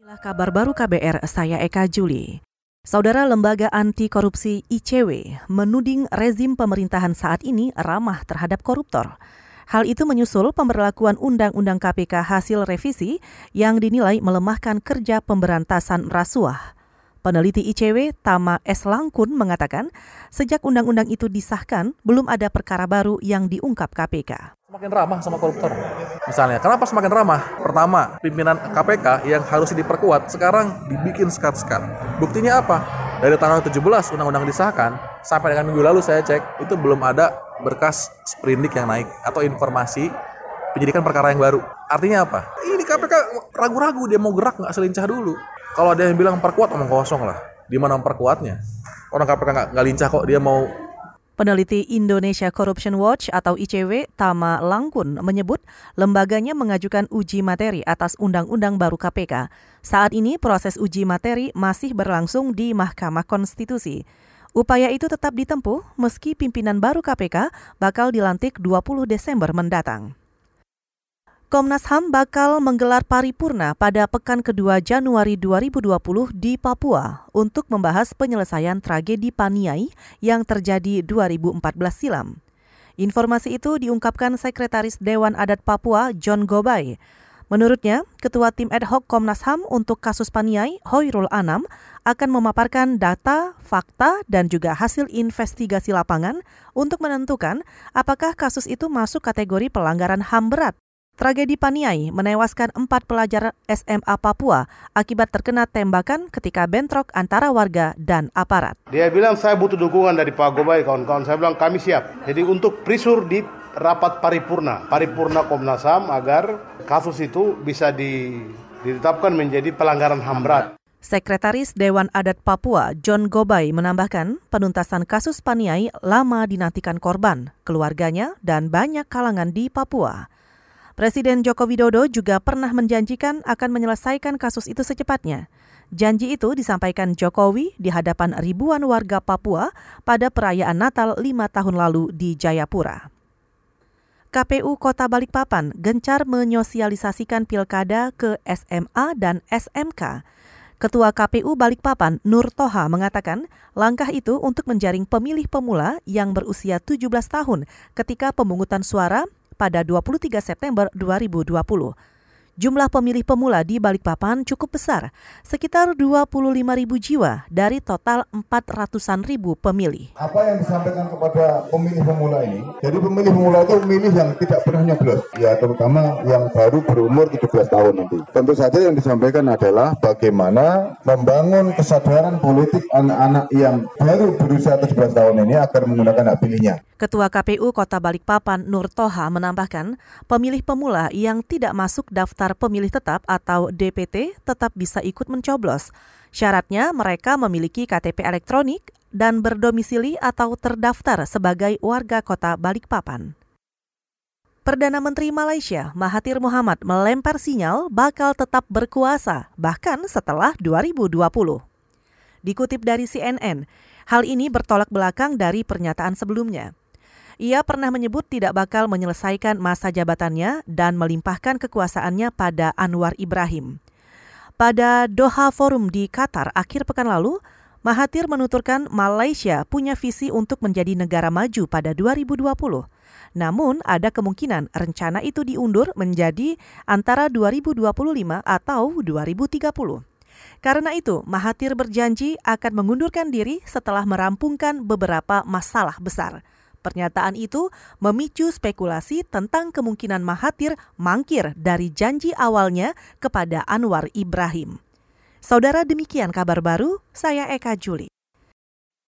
Inilah kabar baru KBR, saya Eka Juli. Saudara Lembaga Anti Korupsi ICW menuding rezim pemerintahan saat ini ramah terhadap koruptor. Hal itu menyusul pemberlakuan Undang-Undang KPK hasil revisi yang dinilai melemahkan kerja pemberantasan rasuah. Peneliti ICW Tama S. Langkun mengatakan, sejak undang-undang itu disahkan, belum ada perkara baru yang diungkap KPK. Semakin ramah sama koruptor. Misalnya, kenapa semakin ramah? Pertama, pimpinan KPK yang harus diperkuat sekarang dibikin sekat-sekat. Buktinya apa? Dari tanggal 17 undang-undang disahkan, sampai dengan minggu lalu saya cek, itu belum ada berkas sprindik yang naik atau informasi penyidikan perkara yang baru. Artinya apa? Ini KPK ragu-ragu dia mau gerak nggak selincah dulu. Kalau ada yang bilang perkuat, omong kosong lah. Di mana memperkuatnya? Orang KPK nggak, nggak lincah kok, dia mau Peneliti Indonesia Corruption Watch atau ICW Tama Langkun menyebut lembaganya mengajukan uji materi atas Undang-Undang baru KPK. Saat ini proses uji materi masih berlangsung di Mahkamah Konstitusi. Upaya itu tetap ditempuh meski pimpinan baru KPK bakal dilantik 20 Desember mendatang. Komnas HAM bakal menggelar paripurna pada pekan kedua Januari 2020 di Papua untuk membahas penyelesaian tragedi Paniai yang terjadi 2014 silam. Informasi itu diungkapkan Sekretaris Dewan Adat Papua John Gobay. Menurutnya, Ketua Tim Ad Hoc Komnas HAM untuk kasus Paniai, Hoirul Anam, akan memaparkan data, fakta, dan juga hasil investigasi lapangan untuk menentukan apakah kasus itu masuk kategori pelanggaran HAM berat Tragedi Paniai menewaskan empat pelajar SMA Papua akibat terkena tembakan ketika bentrok antara warga dan aparat. Dia bilang saya butuh dukungan dari Pak Gobay kawan-kawan. Saya bilang kami siap. Jadi untuk prisur di rapat paripurna, paripurna Komnas HAM agar kasus itu bisa di, ditetapkan menjadi pelanggaran HAM berat. Sekretaris Dewan Adat Papua John Gobay menambahkan penuntasan kasus Paniai lama dinantikan korban, keluarganya, dan banyak kalangan di Papua. Presiden Joko Widodo juga pernah menjanjikan akan menyelesaikan kasus itu secepatnya. Janji itu disampaikan Jokowi di hadapan ribuan warga Papua pada perayaan Natal lima tahun lalu di Jayapura. KPU Kota Balikpapan gencar menyosialisasikan pilkada ke SMA dan SMK. Ketua KPU Balikpapan, Nur Toha, mengatakan langkah itu untuk menjaring pemilih pemula yang berusia 17 tahun ketika pemungutan suara pada 23 September 2020. Jumlah pemilih pemula di Balikpapan cukup besar, sekitar 25 ribu jiwa dari total 400-an ribu pemilih. Apa yang disampaikan kepada pemilih pemula ini? Jadi pemilih pemula itu pemilih yang tidak pernah nyoblos, ya terutama yang baru berumur 17 tahun nanti. Tentu saja yang disampaikan adalah bagaimana membangun kesadaran politik anak-anak yang baru berusia 17 tahun ini agar menggunakan hak pilihnya. Ketua KPU Kota Balikpapan Nur Toha menambahkan, pemilih pemula yang tidak masuk daftar pemilih tetap atau DPT tetap bisa ikut mencoblos. Syaratnya mereka memiliki KTP elektronik dan berdomisili atau terdaftar sebagai warga Kota Balikpapan. Perdana Menteri Malaysia Mahathir Mohamad melempar sinyal bakal tetap berkuasa bahkan setelah 2020. Dikutip dari CNN, hal ini bertolak belakang dari pernyataan sebelumnya. Ia pernah menyebut tidak bakal menyelesaikan masa jabatannya dan melimpahkan kekuasaannya pada Anwar Ibrahim. Pada Doha Forum di Qatar akhir pekan lalu, Mahathir menuturkan Malaysia punya visi untuk menjadi negara maju pada 2020. Namun ada kemungkinan rencana itu diundur menjadi antara 2025 atau 2030. Karena itu, Mahathir berjanji akan mengundurkan diri setelah merampungkan beberapa masalah besar. Pernyataan itu memicu spekulasi tentang kemungkinan Mahathir mangkir dari janji awalnya kepada Anwar Ibrahim. Saudara demikian kabar baru, saya Eka Juli.